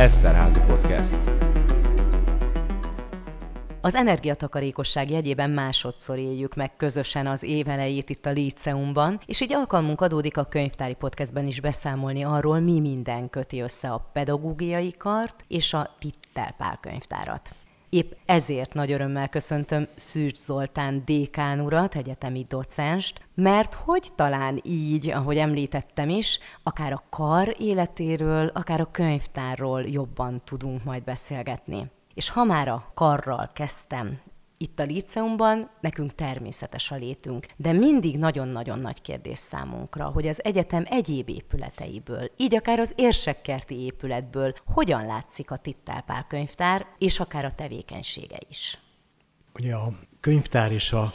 Eszterházi Podcast. Az energiatakarékosság jegyében másodszor éljük meg közösen az évelejét itt a Líceumban, és így alkalmunk adódik a könyvtári podcastben is beszámolni arról, mi minden köti össze a pedagógiai kart és a Tittelpál könyvtárat. Épp ezért nagy örömmel köszöntöm Szűcs Zoltán dékán urat, egyetemi docenst, mert hogy talán így, ahogy említettem is, akár a kar életéről, akár a könyvtárról jobban tudunk majd beszélgetni. És ha már a karral kezdtem, itt a líceumban nekünk természetes a létünk, de mindig nagyon-nagyon nagy kérdés számunkra, hogy az egyetem egyéb épületeiből, így akár az érsekkerti épületből hogyan látszik a Tittálpál könyvtár, és akár a tevékenysége is. Ugye a könyvtár és a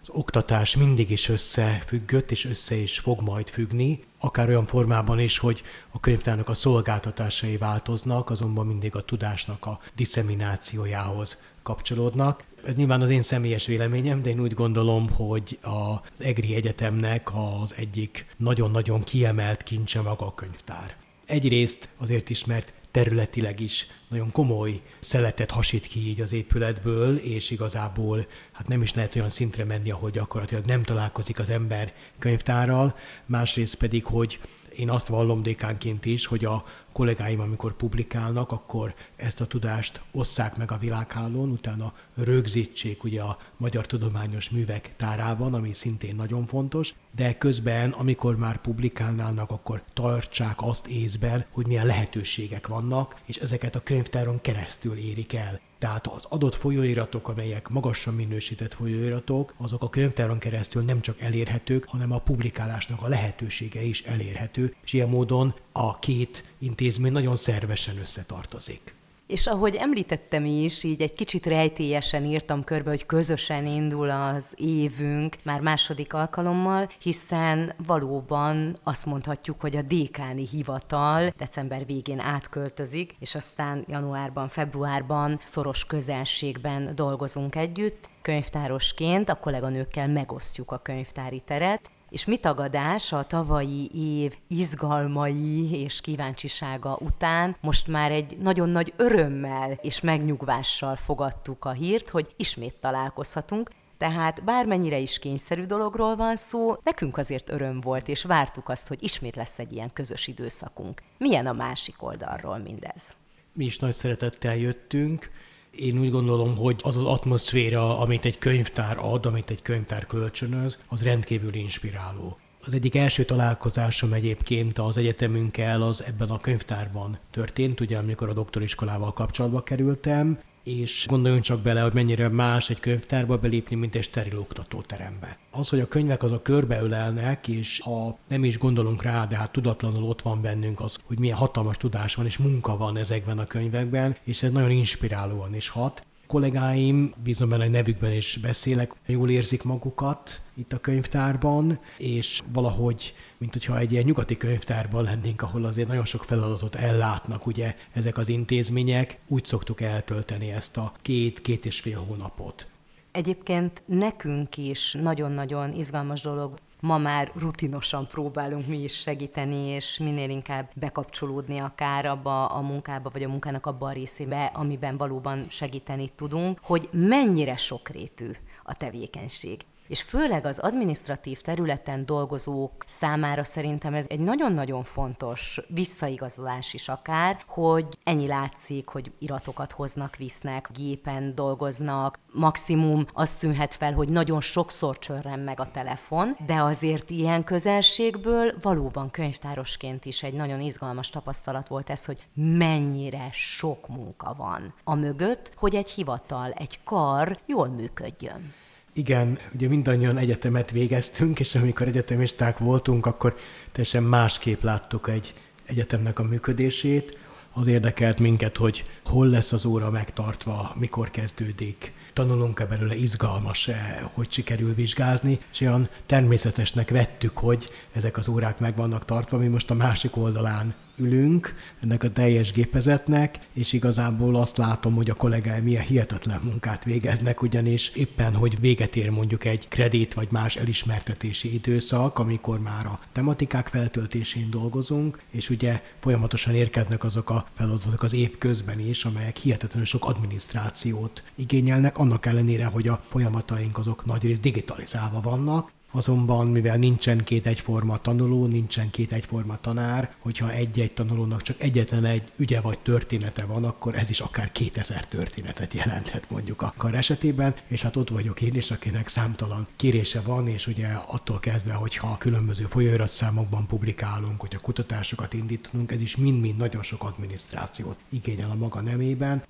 az oktatás mindig is összefüggött, és össze is fog majd függni, akár olyan formában is, hogy a könyvtárnak a szolgáltatásai változnak, azonban mindig a tudásnak a diszeminációjához kapcsolódnak. Ez nyilván az én személyes véleményem, de én úgy gondolom, hogy az EGRI Egyetemnek az egyik nagyon-nagyon kiemelt kincse maga a könyvtár. Egyrészt azért is, mert területileg is nagyon komoly szeletet hasít ki így az épületből, és igazából hát nem is lehet olyan szintre menni, ahol gyakorlatilag nem találkozik az ember könyvtárral, másrészt pedig, hogy én azt vallom dékánként is, hogy a kollégáim, amikor publikálnak, akkor ezt a tudást osszák meg a világhálón, utána rögzítsék ugye a Magyar Tudományos Művek tárában, ami szintén nagyon fontos, de közben, amikor már publikálnának, akkor tartsák azt észben, hogy milyen lehetőségek vannak, és ezeket a könyvtáron keresztül érik el. Tehát az adott folyóiratok, amelyek magasan minősített folyóiratok, azok a könyvtáron keresztül nem csak elérhetők, hanem a publikálásnak a lehetősége is elérhető, és ilyen módon a két intézmény nagyon szervesen összetartozik. És ahogy említettem is, így egy kicsit rejtélyesen írtam körbe, hogy közösen indul az évünk már második alkalommal, hiszen valóban azt mondhatjuk, hogy a dékáni hivatal december végén átköltözik, és aztán januárban, februárban szoros közelségben dolgozunk együtt. Könyvtárosként a kolléganőkkel megosztjuk a könyvtári teret, és mi tagadás a tavalyi év izgalmai és kíváncsisága után most már egy nagyon nagy örömmel és megnyugvással fogadtuk a hírt, hogy ismét találkozhatunk, tehát bármennyire is kényszerű dologról van szó, nekünk azért öröm volt, és vártuk azt, hogy ismét lesz egy ilyen közös időszakunk. Milyen a másik oldalról mindez? Mi is nagy szeretettel jöttünk, én úgy gondolom, hogy az az atmoszféra, amit egy könyvtár ad, amit egy könyvtár kölcsönöz, az rendkívül inspiráló. Az egyik első találkozásom egyébként az egyetemünkkel az ebben a könyvtárban történt, ugye amikor a doktoriskolával kapcsolatba kerültem, és gondoljunk csak bele, hogy mennyire más egy könyvtárba belépni, mint egy steril oktatóterembe. Az, hogy a könyvek azok körbeölelnek, és ha nem is gondolunk rá, de hát tudatlanul ott van bennünk az, hogy milyen hatalmas tudás van és munka van ezekben a könyvekben, és ez nagyon inspirálóan is hat kollégáim, bízom benne, nevükben is beszélek, jól érzik magukat itt a könyvtárban, és valahogy, mint hogyha egy ilyen nyugati könyvtárban lennénk, ahol azért nagyon sok feladatot ellátnak ugye ezek az intézmények, úgy szoktuk eltölteni ezt a két-két és fél hónapot. Egyébként nekünk is nagyon-nagyon izgalmas dolog ma már rutinosan próbálunk mi is segíteni, és minél inkább bekapcsolódni akár abba a munkába, vagy a munkának abba a részébe, amiben valóban segíteni tudunk, hogy mennyire sokrétű a tevékenység és főleg az administratív területen dolgozók számára szerintem ez egy nagyon-nagyon fontos visszaigazolás is akár, hogy ennyi látszik, hogy iratokat hoznak, visznek, gépen dolgoznak, maximum azt tűnhet fel, hogy nagyon sokszor csörren meg a telefon, de azért ilyen közelségből valóban könyvtárosként is egy nagyon izgalmas tapasztalat volt ez, hogy mennyire sok munka van a mögött, hogy egy hivatal, egy kar jól működjön. Igen, ugye mindannyian egyetemet végeztünk, és amikor egyetemisták voltunk, akkor teljesen másképp láttuk egy egyetemnek a működését. Az érdekelt minket, hogy hol lesz az óra megtartva, mikor kezdődik, tanulunk-e belőle, izgalmas-e, hogy sikerül vizsgázni, és olyan természetesnek vettük, hogy ezek az órák meg vannak tartva, mi most a másik oldalán ülünk ennek a teljes gépezetnek, és igazából azt látom, hogy a kollégáim milyen hihetetlen munkát végeznek, ugyanis éppen, hogy véget ér mondjuk egy kredit vagy más elismertetési időszak, amikor már a tematikák feltöltésén dolgozunk, és ugye folyamatosan érkeznek azok a feladatok az év közben is, amelyek hihetetlenül sok adminisztrációt igényelnek, annak ellenére, hogy a folyamataink azok nagyrészt digitalizálva vannak, Azonban, mivel nincsen két egyforma tanuló, nincsen két egyforma tanár, hogyha egy-egy tanulónak csak egyetlen egy ügye vagy története van, akkor ez is akár 2000 történetet jelenthet mondjuk a kar esetében, és hát ott vagyok én is, akinek számtalan kérése van, és ugye attól kezdve, hogyha különböző folyóiratszámokban publikálunk, hogyha kutatásokat indítunk, ez is mind-mind nagyon sok adminisztrációt igényel a maga nemében,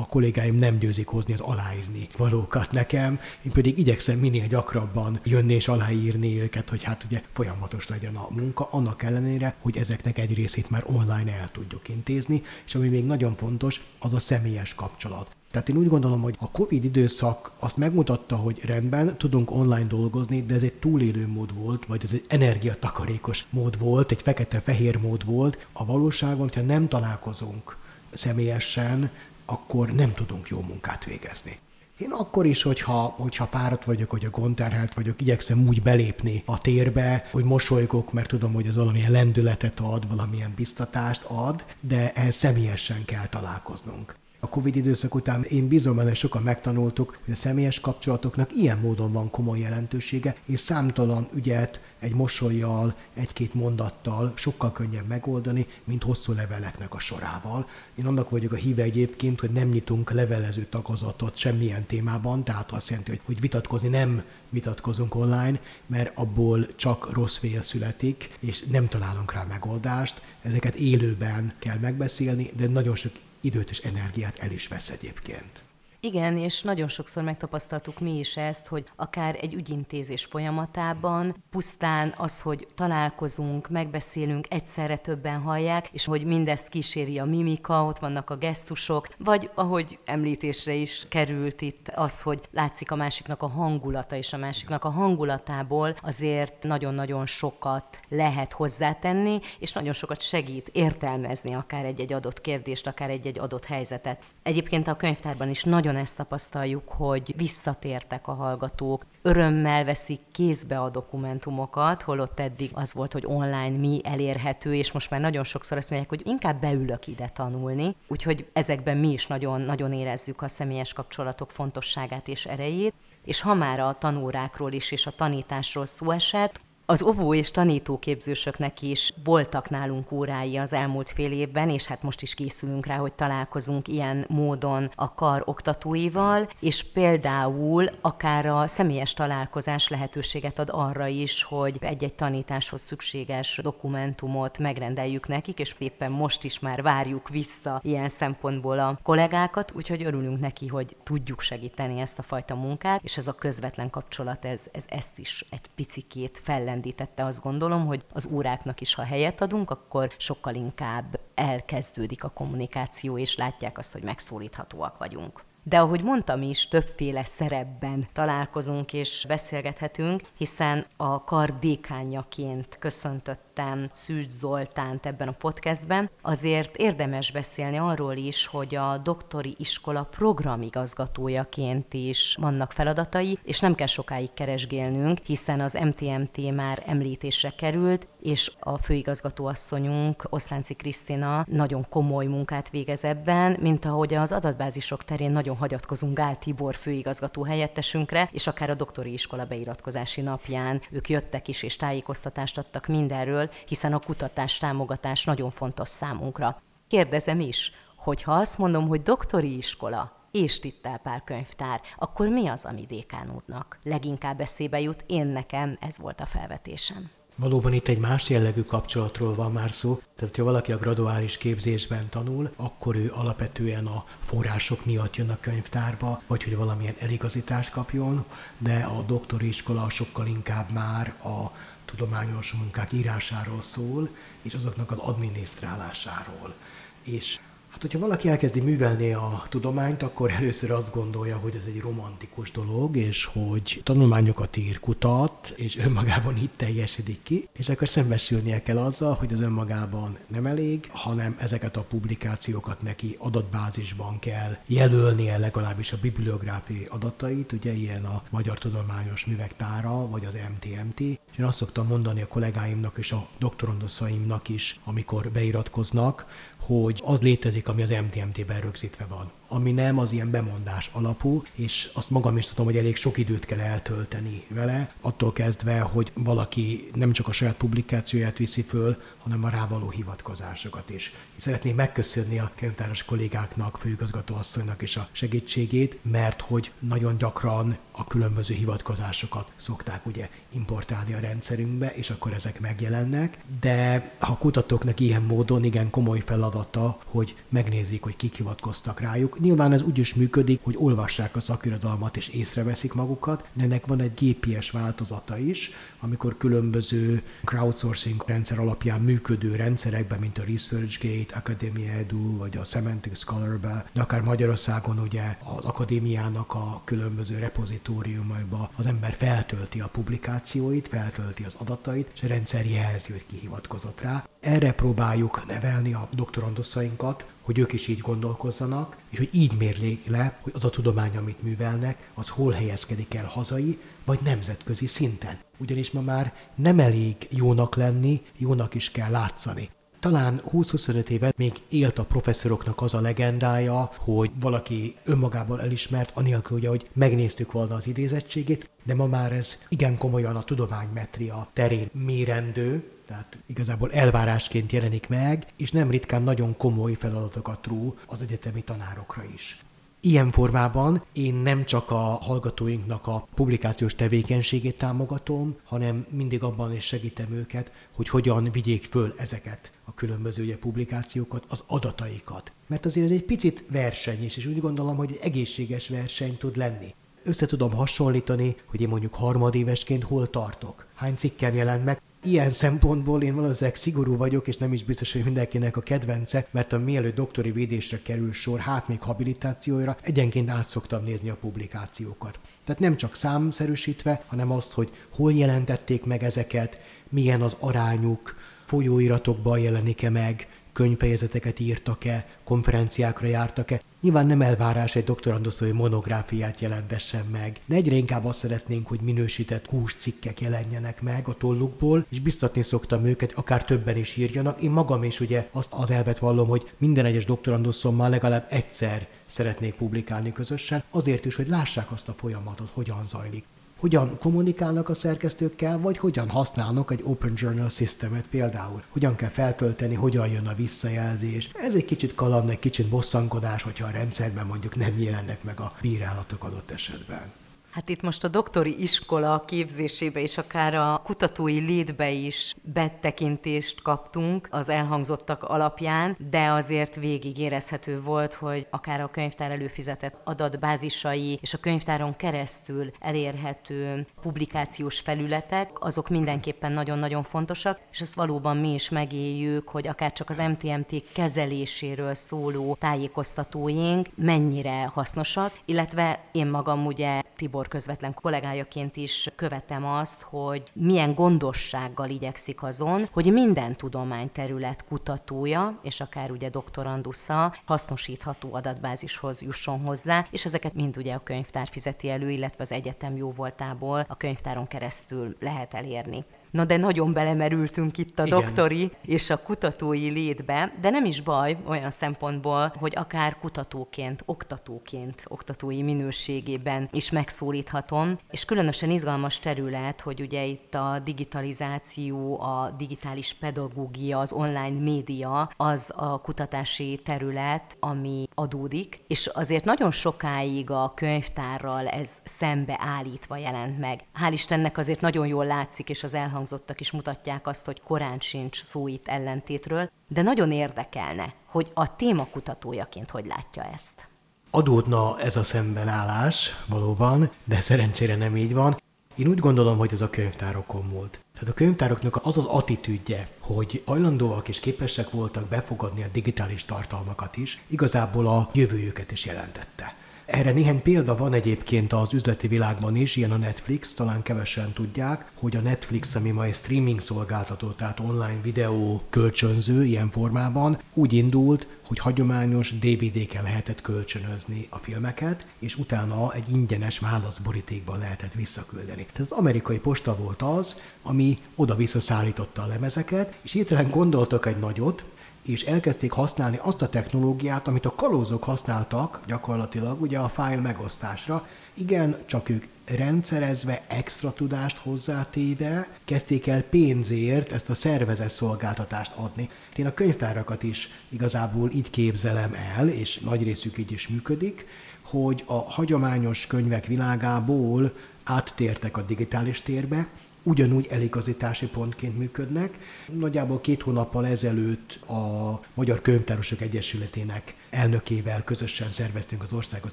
a kollégáim nem győzik hozni az aláírni valókat nekem, én pedig igyekszem minél gyakrabban jönni és aláírni őket, hogy hát ugye folyamatos legyen a munka, annak ellenére, hogy ezeknek egy részét már online el tudjuk intézni, és ami még nagyon fontos, az a személyes kapcsolat. Tehát én úgy gondolom, hogy a Covid időszak azt megmutatta, hogy rendben, tudunk online dolgozni, de ez egy túlélő mód volt, vagy ez egy energiatakarékos mód volt, egy fekete-fehér mód volt. A valóságon, hogyha nem találkozunk személyesen, akkor nem tudunk jó munkát végezni. Én akkor is, hogyha, hogyha fáradt vagyok, hogy a gondterhelt vagyok, igyekszem úgy belépni a térbe, hogy mosolygok, mert tudom, hogy ez valamilyen lendületet ad, valamilyen biztatást ad, de ehhez személyesen kell találkoznunk a Covid időszak után én bízom benne, sokan megtanultuk, hogy a személyes kapcsolatoknak ilyen módon van komoly jelentősége, és számtalan ügyet egy mosolyjal, egy-két mondattal sokkal könnyebb megoldani, mint hosszú leveleknek a sorával. Én annak vagyok a híve egyébként, hogy nem nyitunk levelező tagozatot semmilyen témában, tehát azt jelenti, hogy, hogy vitatkozni nem vitatkozunk online, mert abból csak rossz vél születik, és nem találunk rá megoldást. Ezeket élőben kell megbeszélni, de nagyon sok időt és energiát el is vesz egyébként. Igen, és nagyon sokszor megtapasztaltuk mi is ezt, hogy akár egy ügyintézés folyamatában pusztán az, hogy találkozunk, megbeszélünk, egyszerre többen hallják, és hogy mindezt kíséri a mimika, ott vannak a gesztusok, vagy ahogy említésre is került itt az, hogy látszik a másiknak a hangulata, és a másiknak a hangulatából azért nagyon-nagyon sokat lehet hozzátenni, és nagyon sokat segít értelmezni akár egy-egy adott kérdést, akár egy-egy adott helyzetet. Egyébként a könyvtárban is nagyon nagyon ezt tapasztaljuk, hogy visszatértek a hallgatók, örömmel veszik kézbe a dokumentumokat, holott eddig az volt, hogy online mi elérhető, és most már nagyon sokszor azt mondják, hogy inkább beülök ide tanulni, úgyhogy ezekben mi is nagyon, nagyon érezzük a személyes kapcsolatok fontosságát és erejét. És ha már a tanórákról is és a tanításról szó esett, az óvó és tanítóképzősöknek is voltak nálunk órái az elmúlt fél évben, és hát most is készülünk rá, hogy találkozunk ilyen módon a kar oktatóival, és például akár a személyes találkozás lehetőséget ad arra is, hogy egy-egy tanításhoz szükséges dokumentumot megrendeljük nekik, és éppen most is már várjuk vissza ilyen szempontból a kollégákat, úgyhogy örülünk neki, hogy tudjuk segíteni ezt a fajta munkát, és ez a közvetlen kapcsolat, ez, ez ezt is egy picikét fellendít fellendítette azt gondolom, hogy az óráknak is, ha helyet adunk, akkor sokkal inkább elkezdődik a kommunikáció, és látják azt, hogy megszólíthatóak vagyunk. De ahogy mondtam is, többféle szerepben találkozunk és beszélgethetünk, hiszen a kar dékányaként köszöntöttem Szűcs Zoltánt ebben a podcastben, azért érdemes beszélni arról is, hogy a doktori iskola programigazgatójaként is vannak feladatai, és nem kell sokáig keresgélnünk, hiszen az MTMT már említésre került, és a főigazgatóasszonyunk, Oszlánci Krisztina nagyon komoly munkát végez ebben, mint ahogy az adatbázisok terén nagyon hagyatkozunk Gál Tibor főigazgató helyettesünkre, és akár a doktori iskola beiratkozási napján ők jöttek is és tájékoztatást adtak mindenről, hiszen a kutatás támogatás nagyon fontos számunkra. Kérdezem is, hogy ha azt mondom, hogy doktori iskola, és Tittelpál könyvtár, akkor mi az, ami Dékán úrnak leginkább eszébe jut? Én nekem ez volt a felvetésem. Valóban itt egy más jellegű kapcsolatról van már szó. Tehát, ha valaki a graduális képzésben tanul, akkor ő alapvetően a források miatt jön a könyvtárba, vagy hogy valamilyen eligazítást kapjon, de a doktori iskola sokkal inkább már a tudományos munkák írásáról szól, és azoknak az adminisztrálásáról. És hogyha valaki elkezdi művelni a tudományt, akkor először azt gondolja, hogy ez egy romantikus dolog, és hogy tanulmányokat ír, kutat, és önmagában itt teljesedik ki, és akkor szembesülnie kell azzal, hogy az önmagában nem elég, hanem ezeket a publikációkat neki adatbázisban kell jelölnie legalábbis a bibliográfiai adatait, ugye ilyen a Magyar Tudományos Művek Tára, vagy az MTMT. És én azt szoktam mondani a kollégáimnak és a doktorandoszaimnak is, amikor beiratkoznak, hogy az létezik, ami az MTMT-ben rögzítve van ami nem az ilyen bemondás alapú, és azt magam is tudom, hogy elég sok időt kell eltölteni vele, attól kezdve, hogy valaki nem csak a saját publikációját viszi föl, hanem a rávaló hivatkozásokat is. Szeretném megköszönni a könyvtáros kollégáknak, főigazgató asszonynak is a segítségét, mert hogy nagyon gyakran a különböző hivatkozásokat szokták ugye importálni a rendszerünkbe, és akkor ezek megjelennek, de a kutatóknak ilyen módon igen komoly feladata, hogy megnézik, hogy kik hivatkoztak rájuk, Nyilván ez úgy is működik, hogy olvassák a szakirodalmat és észreveszik magukat, de ennek van egy GPS változata is, amikor különböző crowdsourcing rendszer alapján működő rendszerekben, mint a ResearchGate, Academia Edu, vagy a Semantic Scholar-be, de akár Magyarországon ugye az akadémiának a különböző repozitóriumaiba az ember feltölti a publikációit, feltölti az adatait, és a rendszer jelzi, hogy ki hivatkozott rá. Erre próbáljuk nevelni a doktoranduszainkat, hogy ők is így gondolkozzanak, és hogy így mérlék le, hogy az a tudomány, amit művelnek, az hol helyezkedik el hazai, vagy nemzetközi szinten. Ugyanis ma már nem elég jónak lenni, jónak is kell látszani. Talán 20-25 éve még élt a professzoroknak az a legendája, hogy valaki önmagában elismert, anélkül ugye, hogy megnéztük volna az idézettségét, de ma már ez igen komolyan a tudománymetria terén mérendő, tehát igazából elvárásként jelenik meg, és nem ritkán nagyon komoly feladatokat ró az egyetemi tanárokra is. Ilyen formában én nem csak a hallgatóinknak a publikációs tevékenységét támogatom, hanem mindig abban is segítem őket, hogy hogyan vigyék föl ezeket a különböző ugye, publikációkat, az adataikat. Mert azért ez egy picit verseny is, és úgy gondolom, hogy egy egészséges verseny tud lenni. Össze tudom hasonlítani, hogy én mondjuk harmadévesként hol tartok, hány cikkem jelent meg, ilyen szempontból én valószínűleg szigorú vagyok, és nem is biztos, hogy mindenkinek a kedvence, mert a mielőtt doktori védésre kerül sor, hát még habilitációra, egyenként át szoktam nézni a publikációkat. Tehát nem csak számszerűsítve, hanem azt, hogy hol jelentették meg ezeket, milyen az arányuk, folyóiratokban jelenik-e meg, könyvfejezeteket írtak-e, konferenciákra jártak-e. Nyilván nem elvárás egy doktoranduszói monográfiát jelentessen meg, de egyre inkább azt szeretnénk, hogy minősített hús cikkek jelenjenek meg a tollukból, és biztatni szoktam őket, akár többen is írjanak. Én magam is ugye azt az elvet vallom, hogy minden egyes doktoranduszommal legalább egyszer szeretnék publikálni közösen, azért is, hogy lássák azt a folyamatot, hogyan zajlik hogyan kommunikálnak a szerkesztőkkel, vagy hogyan használnak egy Open Journal Systemet például. Hogyan kell feltölteni, hogyan jön a visszajelzés. Ez egy kicsit kaland, egy kicsit bosszankodás, hogyha a rendszerben mondjuk nem jelennek meg a bírálatok adott esetben. Hát itt most a doktori iskola képzésébe és akár a kutatói létbe is betekintést kaptunk az elhangzottak alapján, de azért végig érezhető volt, hogy akár a könyvtár előfizetett adatbázisai és a könyvtáron keresztül elérhető publikációs felületek, azok mindenképpen nagyon-nagyon fontosak, és ezt valóban mi is megéljük, hogy akár csak az MTMT kezeléséről szóló tájékoztatóink mennyire hasznosak, illetve én magam ugye Tibor Gábor közvetlen kollégájaként is követem azt, hogy milyen gondossággal igyekszik azon, hogy minden tudományterület kutatója, és akár ugye doktorandusza hasznosítható adatbázishoz jusson hozzá, és ezeket mind ugye a könyvtár fizeti elő, illetve az egyetem jó voltából a könyvtáron keresztül lehet elérni. Na de nagyon belemerültünk itt a Igen. doktori és a kutatói létbe, de nem is baj olyan szempontból, hogy akár kutatóként, oktatóként, oktatói minőségében is megszólíthatom, és különösen izgalmas terület, hogy ugye itt a digitalizáció, a digitális pedagógia, az online média, az a kutatási terület, ami adódik, és azért nagyon sokáig a könyvtárral ez szembe állítva jelent meg. Hál' Istennek azért nagyon jól látszik, és az elhang elhangzottak is mutatják azt, hogy korán sincs szó itt ellentétről, de nagyon érdekelne, hogy a témakutatójaként hogy látja ezt. Adódna ez a szembenállás valóban, de szerencsére nem így van. Én úgy gondolom, hogy ez a könyvtárokon múlt. Tehát a könyvtároknak az az attitűdje, hogy hajlandóak és képesek voltak befogadni a digitális tartalmakat is, igazából a jövőjüket is jelentette. Erre néhány példa van egyébként az üzleti világban is, ilyen a Netflix, talán kevesen tudják, hogy a Netflix, ami ma egy streaming szolgáltató, tehát online videó kölcsönző ilyen formában, úgy indult, hogy hagyományos DVD-ken lehetett kölcsönözni a filmeket, és utána egy ingyenes válaszborítékban lehetett visszaküldeni. Tehát az amerikai posta volt az, ami oda-vissza szállította a lemezeket, és hirtelen gondoltak egy nagyot, és elkezdték használni azt a technológiát, amit a kalózok használtak gyakorlatilag ugye a fájl megosztásra. Igen, csak ők rendszerezve, extra tudást hozzátéve kezdték el pénzért ezt a szervezet szolgáltatást adni. Én a könyvtárakat is igazából így képzelem el, és nagy részük így is működik, hogy a hagyományos könyvek világából áttértek a digitális térbe, ugyanúgy eligazítási pontként működnek. Nagyjából két hónappal ezelőtt a Magyar Könyvtárosok Egyesületének elnökével közösen szerveztünk az Országos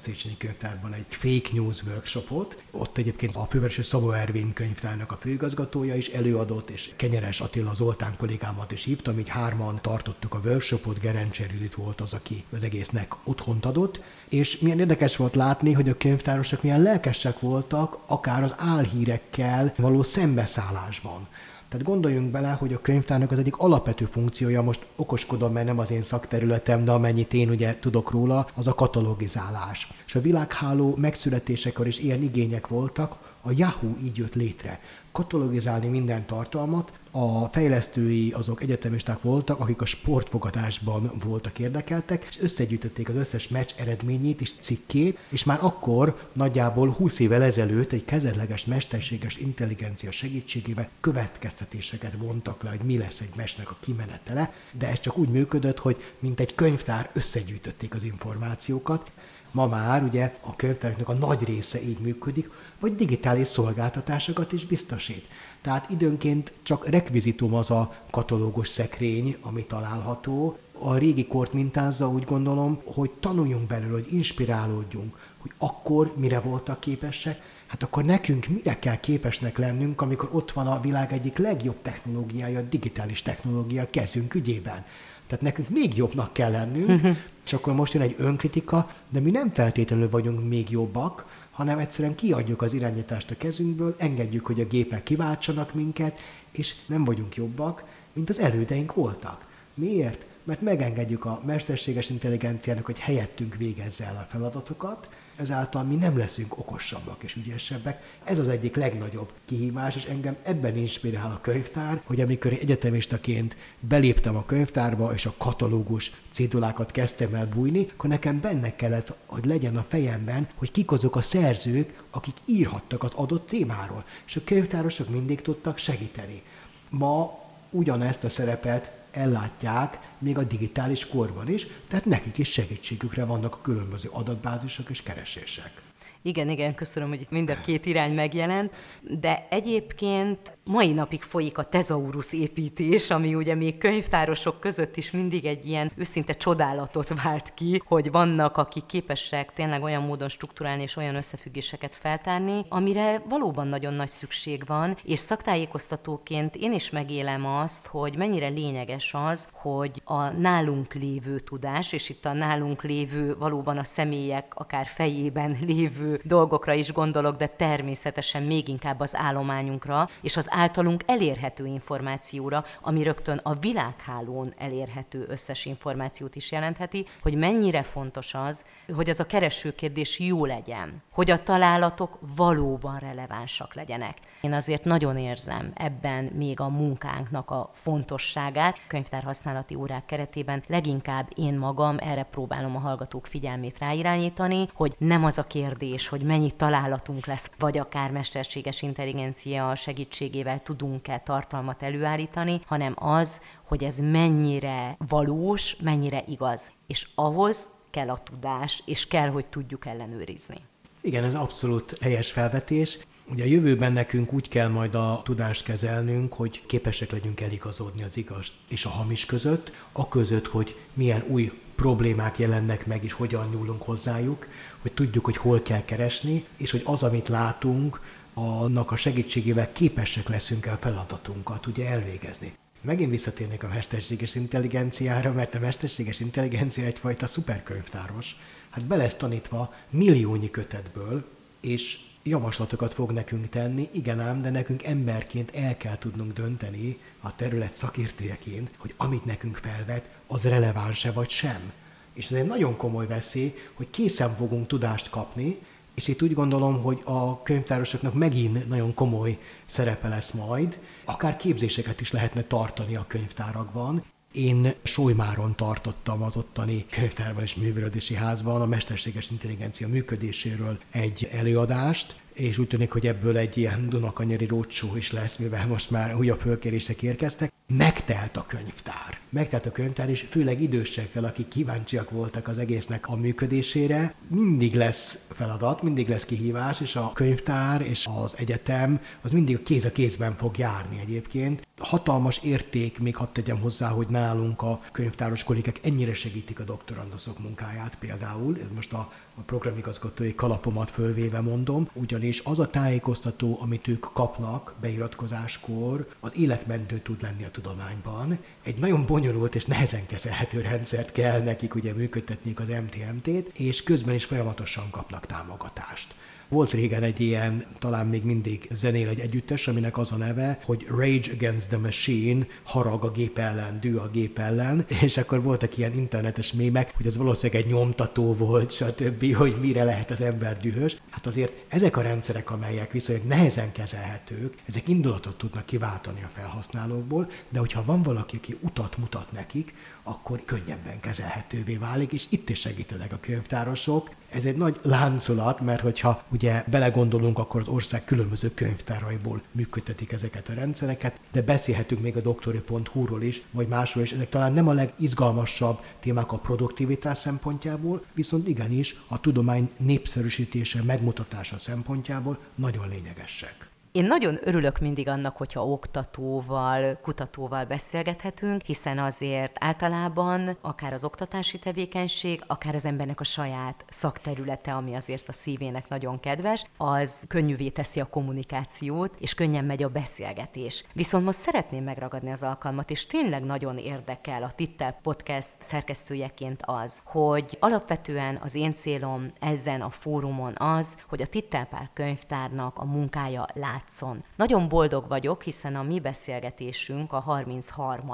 Széchenyi Könyvtárban egy fake news workshopot. Ott egyébként a fővárosi Szabó Ervin könyvtárnak a főigazgatója is előadott, és Kenyeres Attila Zoltán kollégámat is hívtam, így hárman tartottuk a workshopot, Gerencser Judit volt az, aki az egésznek otthont adott, és milyen érdekes volt látni, hogy a könyvtárosok milyen lelkesek voltak, akár az álhírekkel való szembeszállásban. Tehát gondoljunk bele, hogy a könyvtárnak az egyik alapvető funkciója, most okoskodom, mert nem az én szakterületem, de amennyit én ugye tudok róla, az a katalogizálás. És a világháló megszületésekor is ilyen igények voltak, a Yahoo így jött létre. Katalogizálni minden tartalmat, a fejlesztői azok egyetemisták voltak, akik a sportfogatásban voltak érdekeltek, és összegyűjtötték az összes meccs eredményét és cikkét, és már akkor nagyjából 20 évvel ezelőtt egy kezelleges mesterséges intelligencia segítségével következtetéseket vontak le, hogy mi lesz egy mesnek a kimenetele, de ez csak úgy működött, hogy mint egy könyvtár összegyűjtötték az információkat, Ma már ugye a könyvtáraknak a nagy része így működik, vagy digitális szolgáltatásokat is biztosít. Tehát időnként csak rekvizitum az a katalógus szekrény, ami található. A régi kort mintázza úgy gondolom, hogy tanuljunk belőle, hogy inspirálódjunk, hogy akkor mire voltak képesek, hát akkor nekünk mire kell képesnek lennünk, amikor ott van a világ egyik legjobb technológiája, a digitális technológia kezünk ügyében. Tehát nekünk még jobbnak kell lennünk, uh-huh. És akkor most jön egy önkritika, de mi nem feltétlenül vagyunk még jobbak, hanem egyszerűen kiadjuk az irányítást a kezünkből, engedjük, hogy a gépek kiváltsanak minket, és nem vagyunk jobbak, mint az elődeink voltak. Miért? Mert megengedjük a mesterséges intelligenciának, hogy helyettünk végezze el a feladatokat, ezáltal mi nem leszünk okosabbak és ügyesebbek. Ez az egyik legnagyobb kihívás, és engem ebben inspirál a könyvtár, hogy amikor egyetemistaként beléptem a könyvtárba, és a katalógus cédulákat kezdtem el bújni, akkor nekem benne kellett, hogy legyen a fejemben, hogy kik azok a szerzők, akik írhattak az adott témáról. És a könyvtárosok mindig tudtak segíteni. Ma ugyanezt a szerepet ellátják még a digitális korban is, tehát nekik is segítségükre vannak a különböző adatbázisok és keresések. Igen, igen, köszönöm, hogy itt mind a két irány megjelent, de egyébként mai napig folyik a tezaurus építés, ami ugye még könyvtárosok között is mindig egy ilyen őszinte csodálatot vált ki, hogy vannak, akik képesek tényleg olyan módon strukturálni és olyan összefüggéseket feltárni, amire valóban nagyon nagy szükség van, és szaktájékoztatóként én is megélem azt, hogy mennyire lényeges az, hogy a nálunk lévő tudás, és itt a nálunk lévő valóban a személyek akár fejében lévő dolgokra is gondolok, de természetesen még inkább az állományunkra, és az általunk elérhető információra, ami rögtön a világhálón elérhető összes információt is jelentheti, hogy mennyire fontos az, hogy az a keresőkérdés jó legyen, hogy a találatok valóban relevánsak legyenek. Én azért nagyon érzem ebben még a munkánknak a fontosságát. Könyvtárhasználati órák keretében leginkább én magam erre próbálom a hallgatók figyelmét ráirányítani, hogy nem az a kérdés, hogy mennyi találatunk lesz, vagy akár mesterséges intelligencia segítségével tudunk-e tartalmat előállítani, hanem az, hogy ez mennyire valós, mennyire igaz. És ahhoz kell a tudás, és kell, hogy tudjuk ellenőrizni. Igen, ez abszolút helyes felvetés. Ugye a jövőben nekünk úgy kell majd a tudást kezelnünk, hogy képesek legyünk eligazodni az igaz és a hamis között, a között, hogy milyen új problémák jelennek meg, és hogyan nyúlunk hozzájuk, hogy tudjuk, hogy hol kell keresni, és hogy az, amit látunk, annak a segítségével képesek leszünk el feladatunkat ugye elvégezni. Megint visszatérnék a mesterséges intelligenciára, mert a mesterséges intelligencia egyfajta szuperkönyvtáros. Hát be lesz tanítva milliónyi kötetből, és javaslatokat fog nekünk tenni, igen ám, de nekünk emberként el kell tudnunk dönteni a terület szakértőjeként, hogy amit nekünk felvet, az releváns-e vagy sem. És ez egy nagyon komoly veszély, hogy készen fogunk tudást kapni, és itt úgy gondolom, hogy a könyvtárosoknak megint nagyon komoly szerepe lesz majd, akár képzéseket is lehetne tartani a könyvtárakban, én Solymáron tartottam az ottani könyvtárban és művelődési házban a mesterséges intelligencia működéséről egy előadást, és úgy tűnik, hogy ebből egy ilyen Dunakanyari rócsó is lesz, mivel most már újabb fölkérések érkeztek. Megtelt a könyvtár. Megtelt a könyvtár, és főleg idősekkel, akik kíváncsiak voltak az egésznek a működésére. Mindig lesz feladat, mindig lesz kihívás, és a könyvtár és az egyetem az mindig kéz a kézben fog járni egyébként. Hatalmas érték, még hadd tegyem hozzá, hogy nálunk a könyvtáros kollégek ennyire segítik a doktorandusok munkáját például. Ez most a a programigazgatói kalapomat fölvéve mondom, ugyanis az a tájékoztató, amit ők kapnak beiratkozáskor, az életmentő tud lenni a tudományban. Egy nagyon bonyolult és nehezen kezelhető rendszert kell nekik ugye működtetniük az MTMT-t, és közben is folyamatosan kapnak támogatást. Volt régen egy ilyen, talán még mindig zenél egy együttes, aminek az a neve, hogy Rage Against the Machine, harag a gép ellen, dű a gép ellen, és akkor voltak ilyen internetes mémek, hogy ez valószínűleg egy nyomtató volt, stb., hogy mire lehet az ember dühös. Hát azért ezek a rendszerek, amelyek viszonylag nehezen kezelhetők, ezek indulatot tudnak kiváltani a felhasználókból, de hogyha van valaki, aki utat mutat nekik, akkor könnyebben kezelhetővé válik, és itt is segítenek a könyvtárosok. Ez egy nagy láncolat, mert hogyha ugye belegondolunk, akkor az ország különböző könyvtáraiból működtetik ezeket a rendszereket, de beszélhetünk még a doktori.hu-ról is, vagy másról is. Ezek talán nem a legizgalmasabb témák a produktivitás szempontjából, viszont igenis a tudomány népszerűsítése, megmutatása szempontjából nagyon lényegesek. Én nagyon örülök mindig annak, hogyha oktatóval, kutatóval beszélgethetünk, hiszen azért általában akár az oktatási tevékenység, akár az embernek a saját szakterülete, ami azért a szívének nagyon kedves, az könnyűvé teszi a kommunikációt, és könnyen megy a beszélgetés. Viszont most szeretném megragadni az alkalmat, és tényleg nagyon érdekel a Tittel Podcast szerkesztőjeként az, hogy alapvetően az én célom ezen a fórumon az, hogy a Tittelpár könyvtárnak a munkája lát látszon. Nagyon boldog vagyok, hiszen a mi beszélgetésünk a 33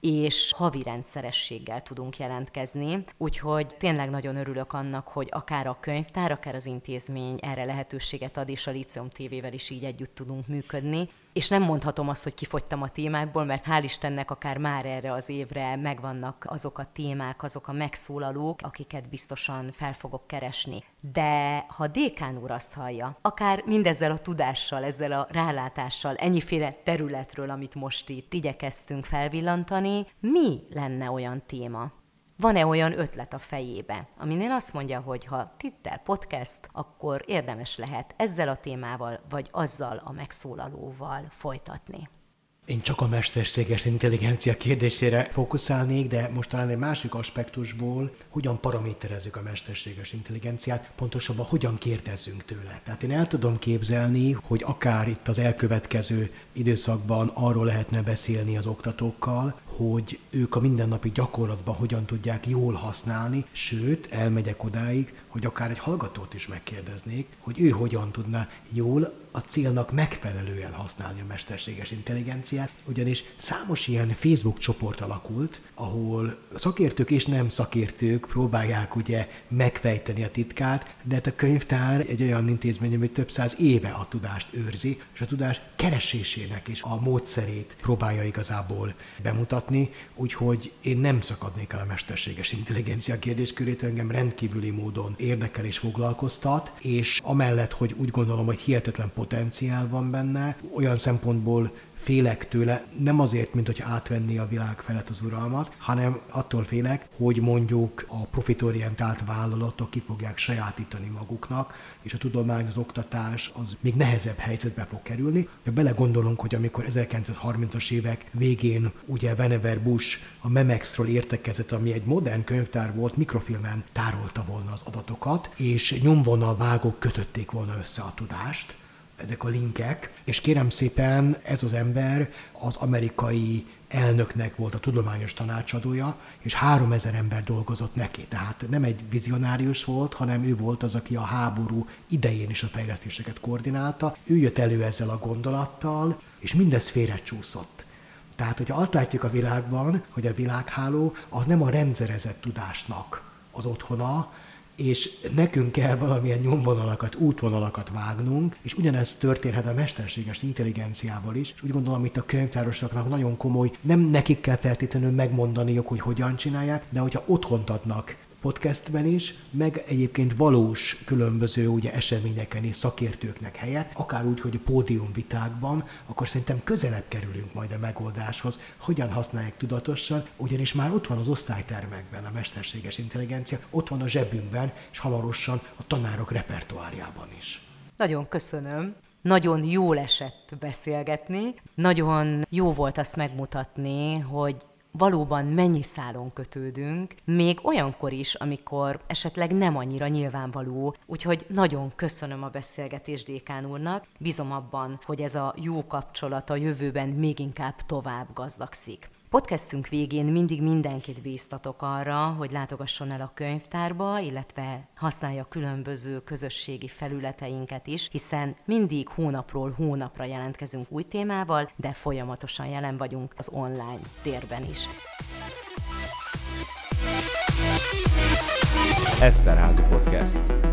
és havi rendszerességgel tudunk jelentkezni, úgyhogy tényleg nagyon örülök annak, hogy akár a könyvtár, akár az intézmény erre lehetőséget ad, és a Lícium TV-vel is így együtt tudunk működni és nem mondhatom azt, hogy kifogytam a témákból, mert hál' Istennek akár már erre az évre megvannak azok a témák, azok a megszólalók, akiket biztosan fel fogok keresni. De ha Dékán úr azt hallja, akár mindezzel a tudással, ezzel a rálátással, ennyiféle területről, amit most itt igyekeztünk felvillantani, mi lenne olyan téma, van-e olyan ötlet a fejébe, aminél azt mondja, hogy ha Twitter podcast, akkor érdemes lehet ezzel a témával, vagy azzal a megszólalóval folytatni. Én csak a mesterséges intelligencia kérdésére fókuszálnék, de most talán egy másik aspektusból, hogyan paraméterezzük a mesterséges intelligenciát, pontosabban hogyan kérdezzünk tőle. Tehát én el tudom képzelni, hogy akár itt az elkövetkező időszakban arról lehetne beszélni az oktatókkal, hogy ők a mindennapi gyakorlatban hogyan tudják jól használni, sőt, elmegyek odáig, hogy akár egy hallgatót is megkérdeznék, hogy ő hogyan tudna jól a célnak megfelelően használni a mesterséges intelligenciát, ugyanis számos ilyen Facebook csoport alakult, ahol szakértők és nem szakértők próbálják ugye megfejteni a titkát, de hát a könyvtár egy olyan intézmény, ami több száz éve a tudást őrzi, és a tudás keresésének is a módszerét próbálja igazából bemutatni, úgyhogy én nem szakadnék el a mesterséges intelligencia kérdéskörét, engem rendkívüli módon érdekel és foglalkoztat, és amellett, hogy úgy gondolom, hogy hihetetlen potenciál van benne, olyan szempontból félek tőle, nem azért, mint hogy átvenni a világ felett az uralmat, hanem attól félek, hogy mondjuk a profitorientált vállalatok ki fogják sajátítani maguknak, és a tudomány, az oktatás az még nehezebb helyzetbe fog kerülni. Ha belegondolunk, hogy amikor 1930-as évek végén ugye Venever Bush a Memexről értekezett, ami egy modern könyvtár volt, mikrofilmen tárolta volna az adatokat, és nyomvonal vágók kötötték volna össze a tudást, ezek a linkek, és kérem szépen, ez az ember az amerikai elnöknek volt a tudományos tanácsadója, és három ezer ember dolgozott neki. Tehát nem egy vizionárius volt, hanem ő volt az, aki a háború idején is a fejlesztéseket koordinálta. Ő jött elő ezzel a gondolattal, és mindez félrecsúszott. Tehát, hogyha azt látjuk a világban, hogy a világháló az nem a rendszerezett tudásnak az otthona, és nekünk kell valamilyen nyomvonalakat, útvonalakat vágnunk, és ugyanez történhet a mesterséges intelligenciával is, és úgy gondolom, itt a könyvtárosaknak nagyon komoly, nem nekik kell feltétlenül megmondaniuk, hogy hogyan csinálják, de hogyha otthont adnak podcastben is, meg egyébként valós különböző ugye, eseményeken és szakértőknek helyet, akár úgy, hogy a pódiumvitákban, akkor szerintem közelebb kerülünk majd a megoldáshoz, hogyan használják tudatosan, ugyanis már ott van az osztálytermekben a mesterséges intelligencia, ott van a zsebünkben, és hamarosan a tanárok repertoárjában is. Nagyon köszönöm. Nagyon jól esett beszélgetni, nagyon jó volt azt megmutatni, hogy valóban mennyi szálon kötődünk, még olyankor is, amikor esetleg nem annyira nyilvánvaló. Úgyhogy nagyon köszönöm a beszélgetést Dékán úrnak. Bízom abban, hogy ez a jó kapcsolat a jövőben még inkább tovább gazdagszik. Podcastünk végén mindig mindenkit bíztatok arra, hogy látogasson el a könyvtárba, illetve használja különböző közösségi felületeinket is, hiszen mindig hónapról hónapra jelentkezünk új témával, de folyamatosan jelen vagyunk az online térben is. Eszterházi Podcast.